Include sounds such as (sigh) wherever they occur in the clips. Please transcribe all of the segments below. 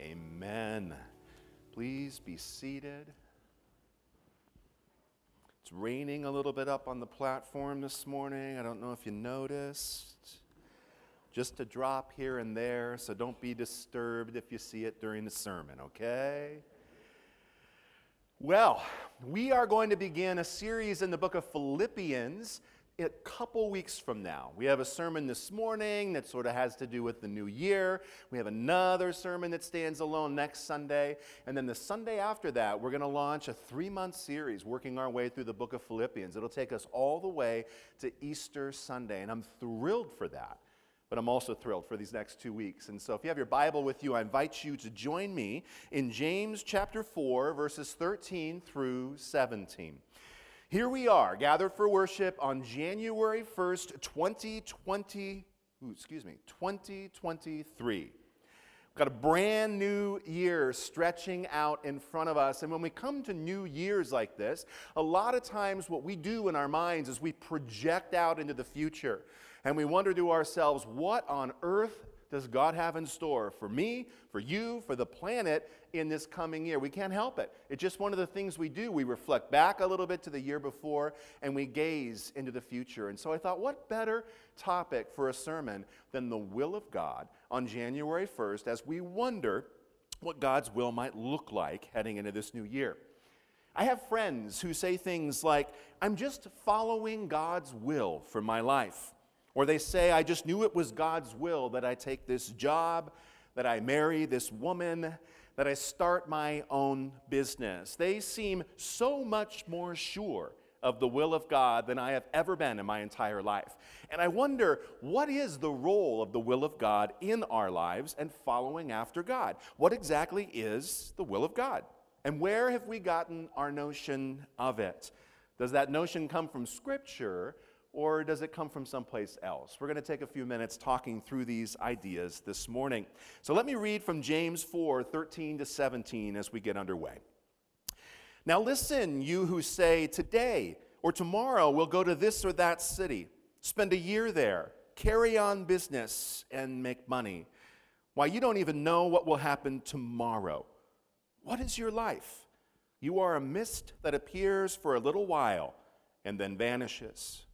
Amen. Please be seated. It's raining a little bit up on the platform this morning. I don't know if you noticed. Just a drop here and there, so don't be disturbed if you see it during the sermon, okay? Well, we are going to begin a series in the book of Philippians a couple weeks from now. We have a sermon this morning that sort of has to do with the new year. We have another sermon that stands alone next Sunday. And then the Sunday after that, we're going to launch a three month series working our way through the book of Philippians. It'll take us all the way to Easter Sunday. And I'm thrilled for that. But I'm also thrilled for these next two weeks. And so if you have your Bible with you, I invite you to join me in James chapter 4, verses 13 through 17. Here we are, gathered for worship on January 1st, 2020, ooh, excuse me, 2023. We've got a brand new year stretching out in front of us. And when we come to new years like this, a lot of times what we do in our minds is we project out into the future and we wonder to ourselves, what on earth does God have in store for me, for you, for the planet in this coming year? We can't help it. It's just one of the things we do. We reflect back a little bit to the year before and we gaze into the future. And so I thought, what better topic for a sermon than the will of God on January 1st as we wonder what God's will might look like heading into this new year? I have friends who say things like, I'm just following God's will for my life. Or they say, I just knew it was God's will that I take this job, that I marry this woman, that I start my own business. They seem so much more sure of the will of God than I have ever been in my entire life. And I wonder, what is the role of the will of God in our lives and following after God? What exactly is the will of God? And where have we gotten our notion of it? Does that notion come from Scripture or does it come from someplace else? We're going to take a few minutes talking through these ideas this morning. So let me read from James 4 13 to 17 as we get underway. Now, listen, you who say, Today or tomorrow we'll go to this or that city, spend a year there, carry on business, and make money. Why, you don't even know what will happen tomorrow. What is your life? You are a mist that appears for a little while and then vanishes.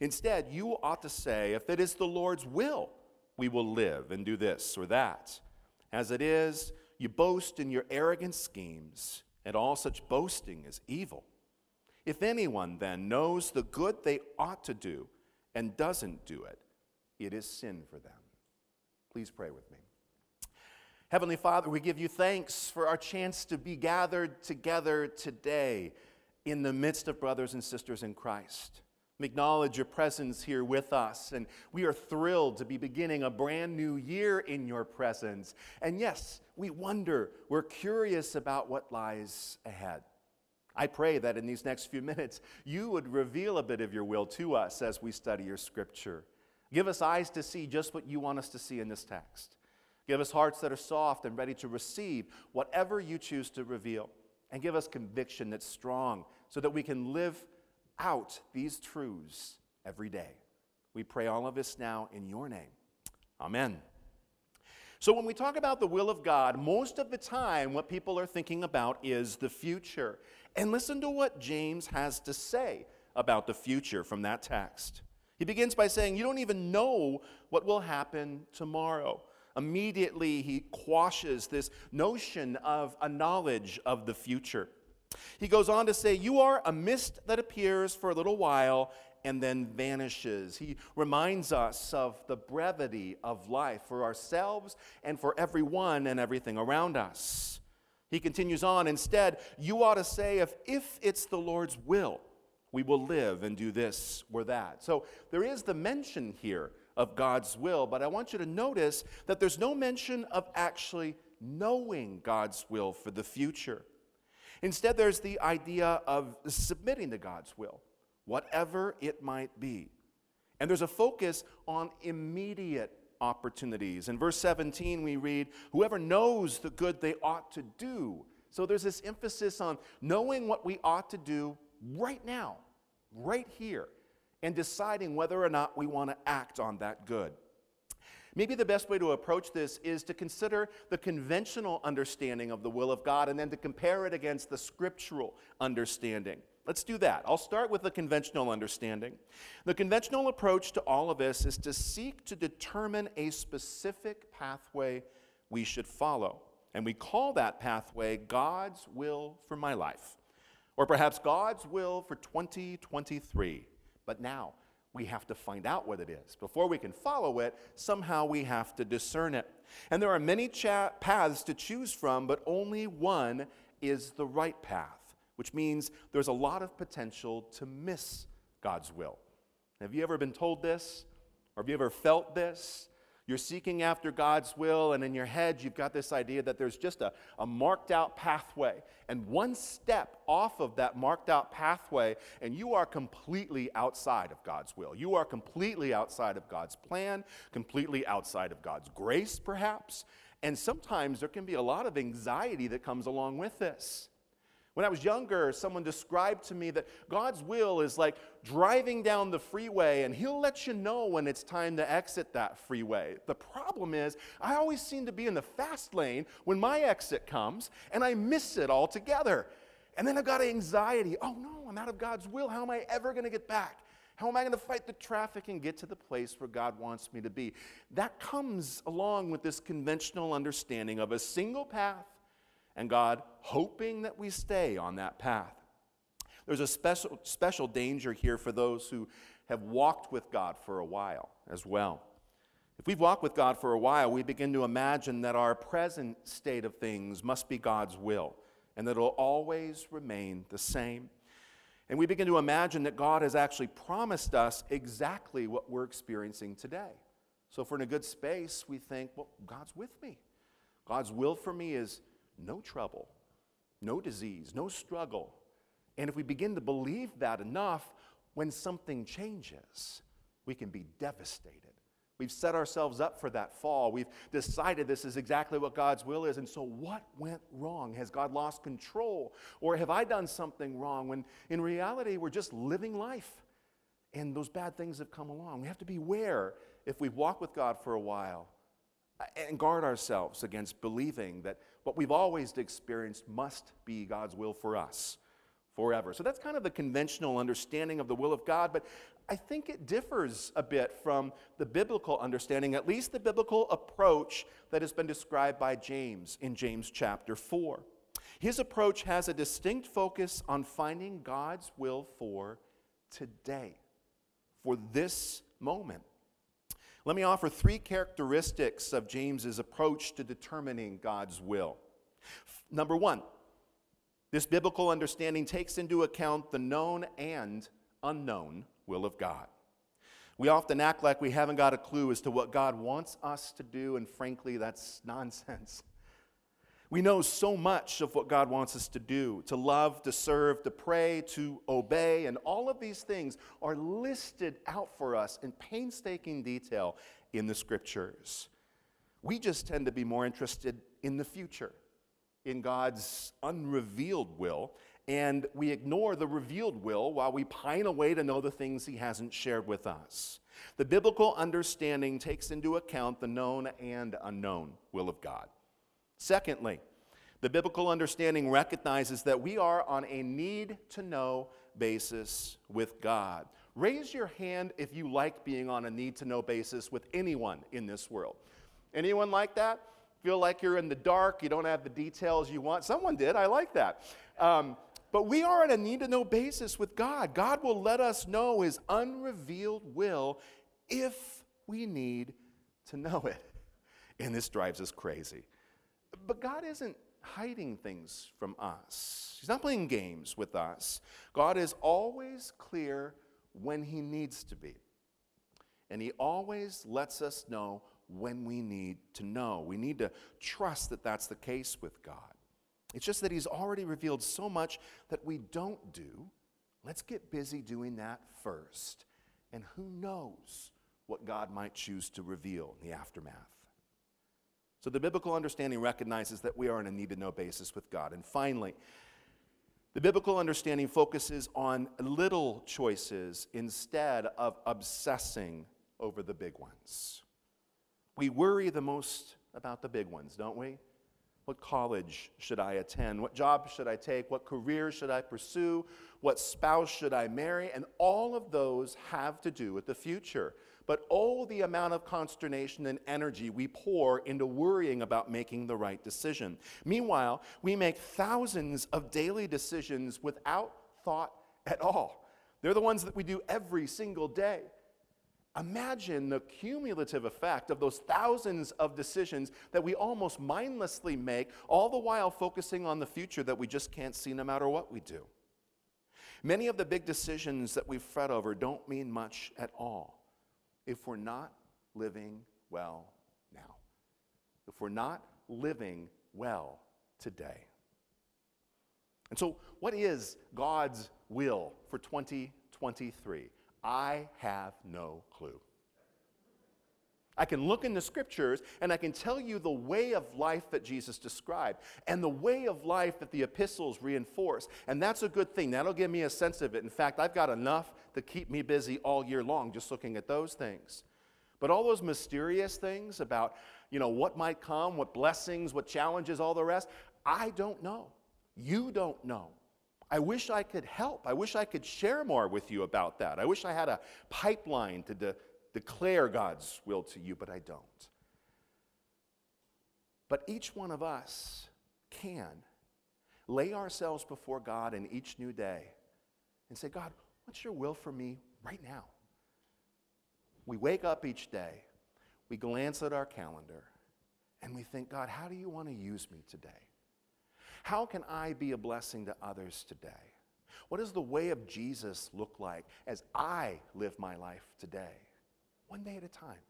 Instead, you ought to say, if it is the Lord's will, we will live and do this or that. As it is, you boast in your arrogant schemes, and all such boasting is evil. If anyone then knows the good they ought to do and doesn't do it, it is sin for them. Please pray with me. Heavenly Father, we give you thanks for our chance to be gathered together today in the midst of brothers and sisters in Christ. Acknowledge your presence here with us, and we are thrilled to be beginning a brand new year in your presence. And yes, we wonder, we're curious about what lies ahead. I pray that in these next few minutes, you would reveal a bit of your will to us as we study your scripture. Give us eyes to see just what you want us to see in this text. Give us hearts that are soft and ready to receive whatever you choose to reveal. And give us conviction that's strong so that we can live out these truths every day. We pray all of this now in your name. Amen. So, when we talk about the will of God, most of the time what people are thinking about is the future. And listen to what James has to say about the future from that text. He begins by saying, You don't even know what will happen tomorrow. Immediately, he quashes this notion of a knowledge of the future. He goes on to say, You are a mist that appears for a little while and then vanishes. He reminds us of the brevity of life for ourselves and for everyone and everything around us. He continues on, instead, you ought to say, if, if it's the Lord's will, we will live and do this or that. So there is the mention here of God's will, but I want you to notice that there's no mention of actually knowing God's will for the future. Instead, there's the idea of submitting to God's will, whatever it might be. And there's a focus on immediate opportunities. In verse 17, we read, Whoever knows the good they ought to do. So there's this emphasis on knowing what we ought to do right now, right here, and deciding whether or not we want to act on that good. Maybe the best way to approach this is to consider the conventional understanding of the will of God and then to compare it against the scriptural understanding. Let's do that. I'll start with the conventional understanding. The conventional approach to all of this is to seek to determine a specific pathway we should follow. And we call that pathway God's will for my life, or perhaps God's will for 2023. But now, we have to find out what it is. Before we can follow it, somehow we have to discern it. And there are many cha- paths to choose from, but only one is the right path, which means there's a lot of potential to miss God's will. Have you ever been told this? Or have you ever felt this? You're seeking after God's will, and in your head, you've got this idea that there's just a, a marked out pathway. And one step off of that marked out pathway, and you are completely outside of God's will. You are completely outside of God's plan, completely outside of God's grace, perhaps. And sometimes there can be a lot of anxiety that comes along with this. When I was younger, someone described to me that God's will is like driving down the freeway and He'll let you know when it's time to exit that freeway. The problem is, I always seem to be in the fast lane when my exit comes and I miss it altogether. And then I've got anxiety. Oh no, I'm out of God's will. How am I ever going to get back? How am I going to fight the traffic and get to the place where God wants me to be? That comes along with this conventional understanding of a single path and God hoping that we stay on that path. There's a special, special danger here for those who have walked with God for a while as well. If we've walked with God for a while, we begin to imagine that our present state of things must be God's will and that it'll always remain the same. And we begin to imagine that God has actually promised us exactly what we're experiencing today. So, if we're in a good space, we think, well, God's with me. God's will for me is no trouble, no disease, no struggle. And if we begin to believe that enough, when something changes, we can be devastated. We've set ourselves up for that fall. We've decided this is exactly what God's will is. And so, what went wrong? Has God lost control? Or have I done something wrong? When in reality, we're just living life and those bad things have come along. We have to beware if we walk with God for a while and guard ourselves against believing that what we've always experienced must be God's will for us forever. So that's kind of the conventional understanding of the will of God, but I think it differs a bit from the biblical understanding, at least the biblical approach that has been described by James in James chapter 4. His approach has a distinct focus on finding God's will for today, for this moment. Let me offer three characteristics of James's approach to determining God's will. Number one, this biblical understanding takes into account the known and unknown will of God. We often act like we haven't got a clue as to what God wants us to do, and frankly, that's (laughs) nonsense. We know so much of what God wants us to do to love, to serve, to pray, to obey, and all of these things are listed out for us in painstaking detail in the scriptures. We just tend to be more interested in the future, in God's unrevealed will, and we ignore the revealed will while we pine away to know the things He hasn't shared with us. The biblical understanding takes into account the known and unknown will of God. Secondly, the biblical understanding recognizes that we are on a need to know basis with God. Raise your hand if you like being on a need to know basis with anyone in this world. Anyone like that? Feel like you're in the dark, you don't have the details you want? Someone did, I like that. Um, but we are on a need to know basis with God. God will let us know His unrevealed will if we need to know it. And this drives us crazy. But God isn't hiding things from us, He's not playing games with us. God is always clear when He needs to be. And He always lets us know when we need to know. We need to trust that that's the case with God. It's just that He's already revealed so much that we don't do. Let's get busy doing that first. And who knows what God might choose to reveal in the aftermath. So the biblical understanding recognizes that we are on a need to know basis with God. And finally, the biblical understanding focuses on little choices instead of obsessing over the big ones. We worry the most about the big ones, don't we? What college should I attend? What job should I take? What career should I pursue? What spouse should I marry? And all of those have to do with the future. But oh, the amount of consternation and energy we pour into worrying about making the right decision. Meanwhile, we make thousands of daily decisions without thought at all. They're the ones that we do every single day. Imagine the cumulative effect of those thousands of decisions that we almost mindlessly make, all the while focusing on the future that we just can't see no matter what we do. Many of the big decisions that we fret over don't mean much at all if we're not living well now, if we're not living well today. And so, what is God's will for 2023? I have no clue. I can look in the scriptures and I can tell you the way of life that Jesus described and the way of life that the epistles reinforce. And that's a good thing. That'll give me a sense of it. In fact, I've got enough to keep me busy all year long just looking at those things. But all those mysterious things about, you know, what might come, what blessings, what challenges, all the rest, I don't know. You don't know. I wish I could help. I wish I could share more with you about that. I wish I had a pipeline to de- declare God's will to you, but I don't. But each one of us can lay ourselves before God in each new day and say, God, what's your will for me right now? We wake up each day, we glance at our calendar, and we think, God, how do you want to use me today? How can I be a blessing to others today? What does the way of Jesus look like as I live my life today? One day at a time.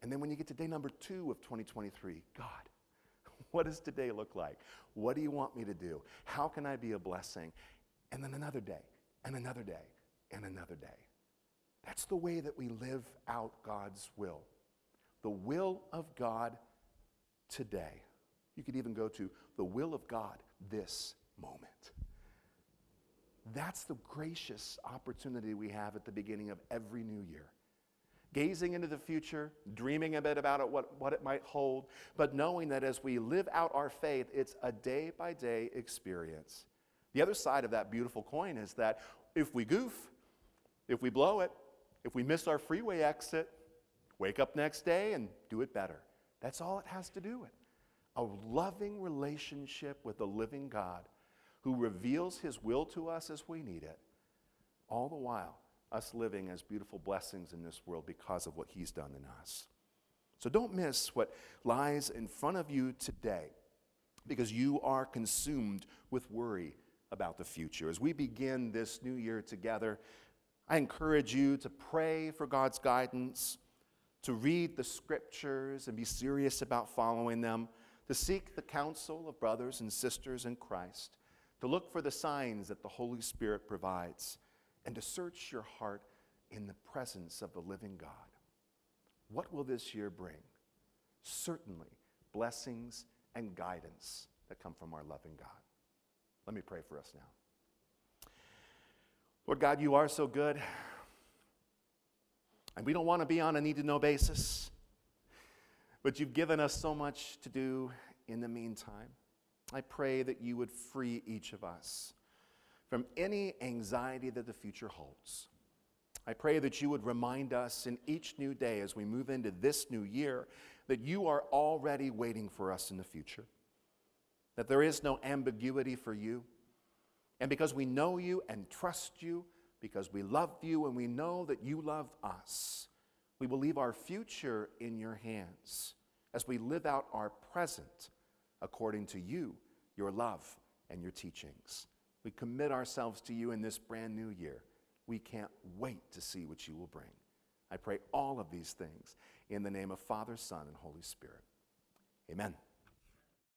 And then when you get to day number two of 2023, God, (laughs) what does today look like? What do you want me to do? How can I be a blessing? And then another day, and another day, and another day. That's the way that we live out God's will. The will of God today. You could even go to the will of God this moment. That's the gracious opportunity we have at the beginning of every new year. Gazing into the future, dreaming a bit about it, what, what it might hold, but knowing that as we live out our faith, it's a day by day experience. The other side of that beautiful coin is that if we goof, if we blow it, if we miss our freeway exit, wake up next day and do it better. That's all it has to do with a loving relationship with the living God who reveals his will to us as we need it, all the while us living as beautiful blessings in this world because of what he's done in us. So don't miss what lies in front of you today because you are consumed with worry about the future. As we begin this new year together, I encourage you to pray for God's guidance, to read the scriptures and be serious about following them to seek the counsel of brothers and sisters in Christ, to look for the signs that the Holy Spirit provides, and to search your heart in the presence of the living God. What will this year bring? Certainly, blessings and guidance that come from our loving God. Let me pray for us now. Lord God, you are so good. And we don't want to be on a need to know basis. But you've given us so much to do in the meantime. I pray that you would free each of us from any anxiety that the future holds. I pray that you would remind us in each new day as we move into this new year that you are already waiting for us in the future, that there is no ambiguity for you. And because we know you and trust you, because we love you and we know that you love us, we will leave our future in your hands as we live out our present according to you, your love, and your teachings. We commit ourselves to you in this brand new year. We can't wait to see what you will bring. I pray all of these things in the name of Father, Son, and Holy Spirit. Amen.